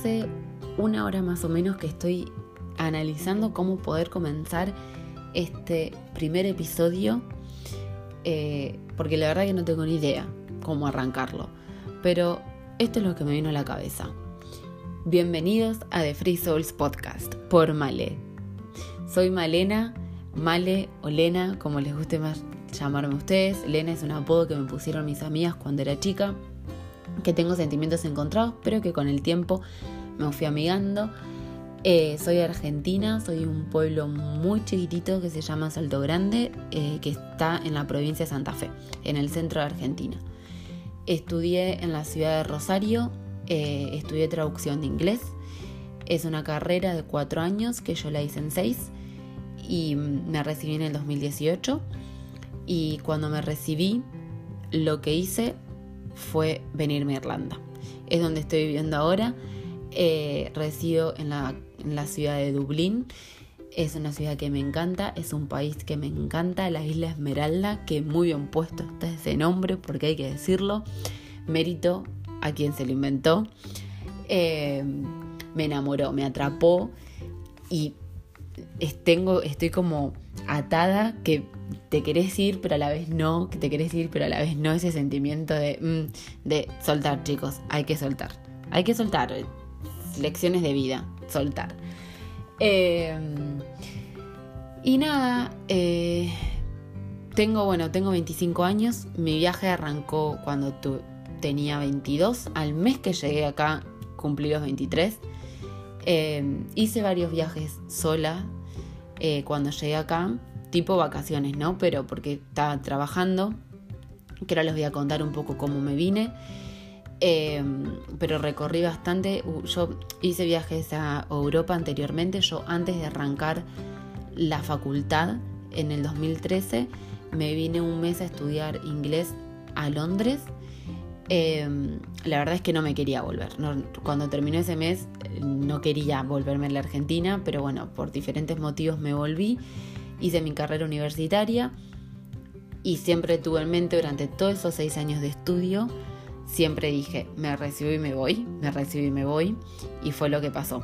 hace una hora más o menos que estoy analizando cómo poder comenzar este primer episodio, eh, porque la verdad que no tengo ni idea cómo arrancarlo, pero esto es lo que me vino a la cabeza. Bienvenidos a The Free Souls Podcast por Male. Soy Malena, Male o Lena, como les guste más llamarme ustedes. Lena es un apodo que me pusieron mis amigas cuando era chica, que tengo sentimientos encontrados, pero que con el tiempo me fui amigando. Eh, soy argentina, soy de un pueblo muy chiquitito que se llama Salto Grande, eh, que está en la provincia de Santa Fe, en el centro de Argentina. Estudié en la ciudad de Rosario, eh, estudié traducción de inglés. Es una carrera de cuatro años que yo la hice en seis y me recibí en el 2018. Y cuando me recibí, lo que hice fue venirme a Irlanda. Es donde estoy viviendo ahora. resido en la en la ciudad de Dublín. Es una ciudad que me encanta, es un país que me encanta, la isla Esmeralda, que muy bien puesto está ese nombre, porque hay que decirlo. Mérito a quien se lo inventó. Eh, me enamoró, me atrapó y tengo, estoy como atada que te querés ir pero a la vez no, que te querés ir pero a la vez no, ese sentimiento de, mm, de soltar chicos, hay que soltar, hay que soltar, lecciones de vida, soltar. Eh, y nada, eh, tengo, bueno, tengo 25 años, mi viaje arrancó cuando tenía 22, al mes que llegué acá cumplí los 23. Eh, hice varios viajes sola cuando llegué acá, tipo vacaciones, ¿no? Pero porque estaba trabajando, que ahora les voy a contar un poco cómo me vine. Em, pero recorrí bastante. Yo hice viajes a Europa anteriormente. Yo antes de arrancar la facultad en el 2013 me vine un mes a estudiar inglés a Londres. Em, la verdad es que no me quería volver. cuando terminó ese mes no quería volverme a la Argentina, pero bueno, por diferentes motivos me volví. Hice mi carrera universitaria y siempre tuve en mente durante todos esos seis años de estudio siempre dije, me recibo y me voy, me recibo y me voy, y fue lo que pasó.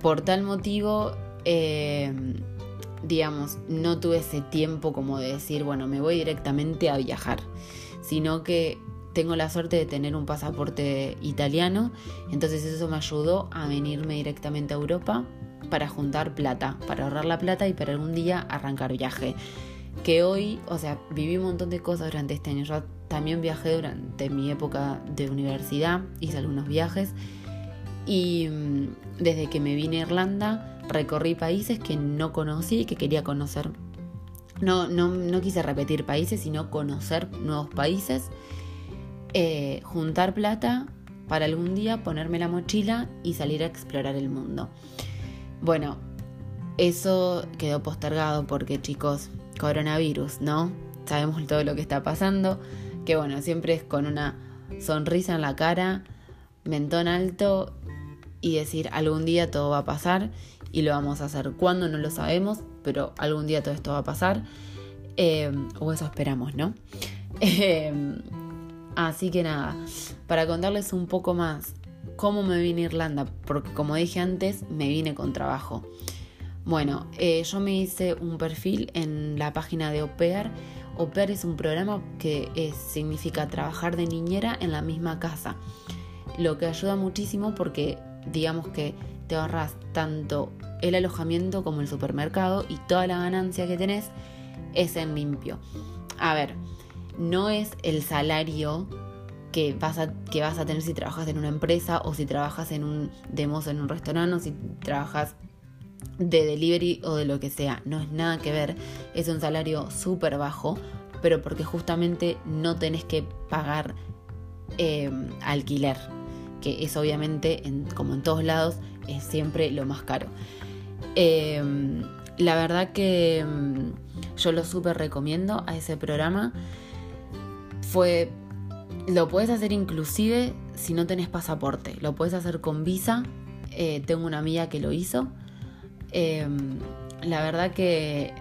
Por tal motivo, eh, digamos, no tuve ese tiempo como de decir, bueno, me voy directamente a viajar, sino que tengo la suerte de tener un pasaporte italiano, entonces eso me ayudó a venirme directamente a Europa para juntar plata, para ahorrar la plata y para algún día arrancar viaje. Que hoy, o sea, viví un montón de cosas durante este año. Yo también viajé durante mi época de universidad, hice algunos viajes y mm, desde que me vine a Irlanda recorrí países que no conocí y que quería conocer. No, no, quise repetir países, sino conocer nuevos países, eh, juntar plata para algún día ponerme la mochila y salir a explorar el mundo. Bueno, eso quedó postergado porque chicos, coronavirus, ¿no? Sabemos todo lo que está pasando que bueno, siempre es con una sonrisa en la cara, mentón alto y decir algún día todo va a pasar y lo vamos a hacer. Cuando no lo sabemos, pero algún día todo esto va a pasar. Eh, o eso esperamos, ¿no? Eh, así que nada, para contarles un poco más cómo me vine Irlanda, porque como dije antes, me vine con trabajo. Bueno, eh, yo me hice un perfil en la página de Opear Au es un programa que significa trabajar de niñera en la misma casa, lo que ayuda muchísimo porque digamos que te ahorras tanto el alojamiento como el supermercado y toda la ganancia que tenés es en limpio. A ver, no es el salario que vas a, que vas a tener si trabajas en una empresa o si trabajas en un demos en un restaurante o si trabajas de delivery o de lo que sea. No es nada que ver. Es un salario súper bajo, pero porque justamente no tenés que pagar em, alquiler, que es obviamente, como en todos lados, es siempre lo más caro. Em, la verdad que em, yo lo súper recomiendo a ese programa. Fue. Lo puedes hacer inclusive si no tenés pasaporte. Lo puedes hacer con visa. Eh, tengo una amiga que lo hizo Em, la verdad que,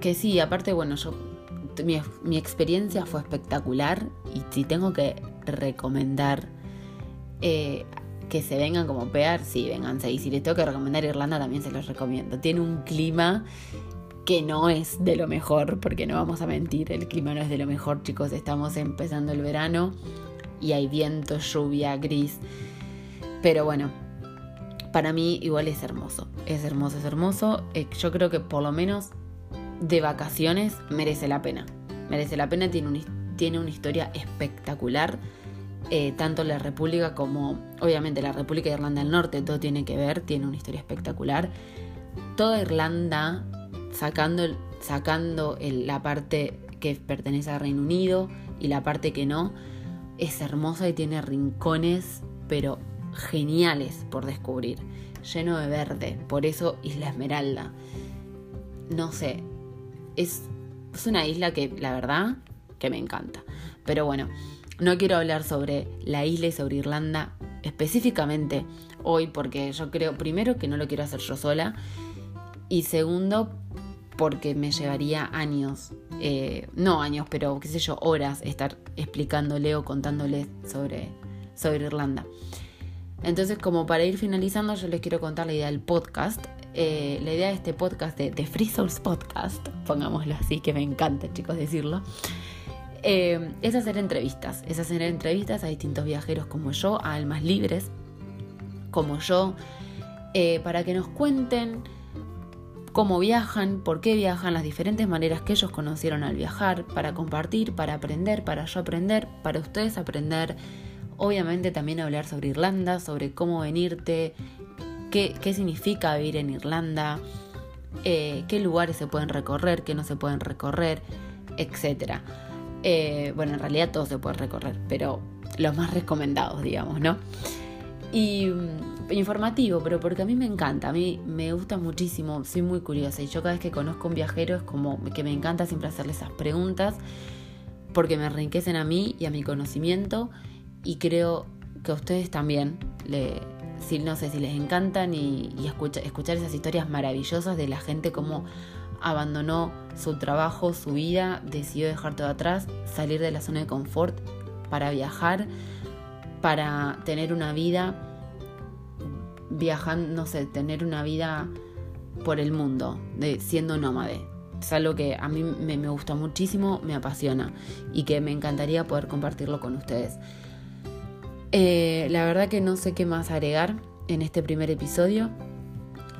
que sí, aparte, bueno, yo mi, experiencia fue espectacular y si tengo que recomendar eh, que se vengan como pear, sí, vénganse. Y si les tengo que recomendar Irlanda, también se los recomiendo. Tiene un clima que no es de lo mejor, porque no vamos a mentir, el clima no es de lo mejor, chicos. Estamos empezando el verano y hay viento, lluvia, gris. Pero bueno, para mí igual es hermoso. Es hermoso, es hermoso. Eh, yo creo que por lo menos de vacaciones merece la pena. Merece la pena, tiene, tiene una historia espectacular. Eh, tanto la República como, obviamente, la República de Irlanda del Norte, todo tiene que ver, tiene una historia espectacular. Toda Irlanda, sacando, sacando la parte que pertenece al Reino Unido y la parte que no, es hermosa y tiene rincones, pero geniales por descubrir, lleno de verde, por eso Isla Esmeralda. No sé, es, es una isla que la verdad que me encanta. Pero bueno, no quiero hablar sobre la isla y sobre Irlanda específicamente hoy porque yo creo, primero, que no lo quiero hacer yo sola y segundo, porque me llevaría años, eh, no años, pero qué sé yo, horas estar explicándole o contándole sobre, sobre Irlanda. Entonces, como para ir finalizando, yo les quiero contar la idea del podcast. Eh, la idea de este podcast, de, de, Free Souls Podcast, pongámoslo así, que me encanta, chicos, decirlo, eh, es hacer entrevistas. Es hacer entrevistas a distintos viajeros como yo, a almas libres como yo, para que nos cuenten cómo viajan, por qué viajan, las diferentes maneras que ellos conocieron al viajar, para compartir, para aprender, para yo aprender, para ustedes aprender. Obviamente también hablar sobre Irlanda, sobre cómo venirte, qué, qué significa vivir en Irlanda, eh, qué lugares se pueden recorrer, qué no se pueden recorrer, etc. Eh, bueno, en realidad todo se puede recorrer, pero los más recomendados, digamos, ¿no? Y mm, informativo, pero porque a mí me encanta, a mí me gusta muchísimo, soy muy curiosa y yo cada vez que conozco un viajero es como que me encanta siempre hacerle esas preguntas porque me enriquecen a mí y a mi conocimiento y creo que a ustedes también, le, si, no sé si les encantan y, escuchar esas historias maravillosas de la gente como abandonó su trabajo, su vida, decidió dejar todo atrás, salir de la zona de confort para viajar para tener una vida viajando, no sé, tener una vida por el mundo, de siendo nómade. Es algo que a mí me, gusta muchísimo, me apasiona y que me encantaría poder compartirlo con ustedes. Eh, la verdad que no sé qué más agregar en este primer episodio.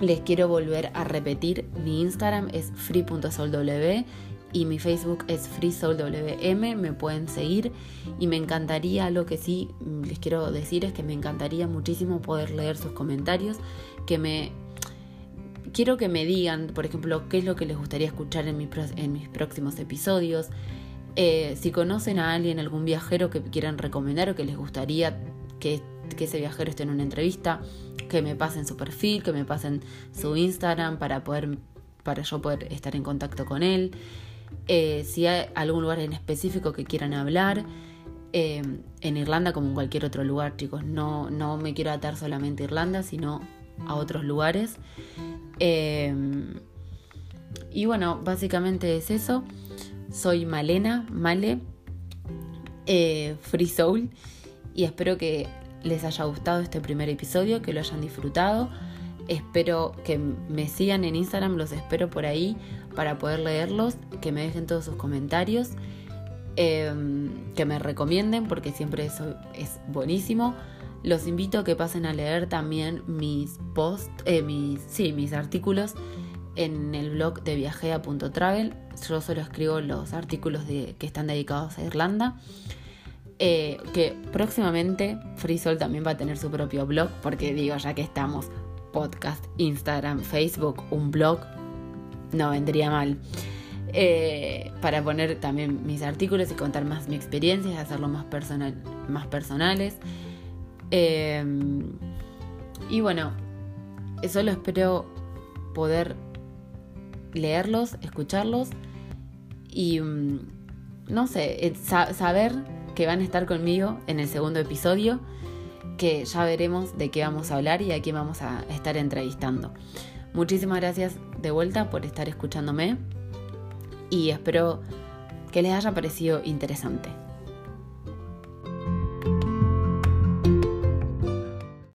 Les quiero volver a repetir, mi Instagram es free.solw y mi Facebook es FreeSoulWM, me pueden seguir y me encantaría, lo que sí les quiero decir es que me encantaría muchísimo poder leer sus comentarios, que me... Quiero que me digan, por ejemplo, qué es lo que les gustaría escuchar en, en mis próximos episodios. Eh, si conocen a alguien, algún viajero que quieran recomendar o que les gustaría que, que ese viajero esté en una entrevista, que me pasen su perfil, que me pasen su Instagram para poder para yo poder estar en contacto con él. Eh, si hay algún lugar en específico que quieran hablar. Eh, en Irlanda como en cualquier otro lugar, chicos. No, no me quiero atar solamente a Irlanda, sino a otros lugares. Eh, y bueno, básicamente es eso. Soy Malena, Male, Free Soul. Y espero que les haya gustado este primer episodio, que lo hayan disfrutado. Espero que me sigan en Instagram, los espero por ahí para poder leerlos, que me dejen todos sus comentarios, em, que me recomienden porque siempre eso es buenísimo. Los invito a que pasen a leer también mis posts, eh, mis, sí, mis artículos en el blog de viajea.travel. Yo solo escribo los artículos que están dedicados a Irlanda. Eh, que próximamente FreeSol también va a tener su propio blog, porque digo, ya que estamos, podcast, Instagram, Facebook, un blog, no vendría mal. Eh, para poner también mis artículos y contar más mi experiencia, y hacerlo más, personal, más personales. Em, y bueno, solo espero poder leerlos, escucharlos y mm, no sé, saber que van a estar conmigo en el segundo episodio que ya veremos de qué vamos a hablar y a quién vamos a estar entrevistando. Muchísimas gracias de vuelta por estar escuchándome y espero que les haya parecido interesante.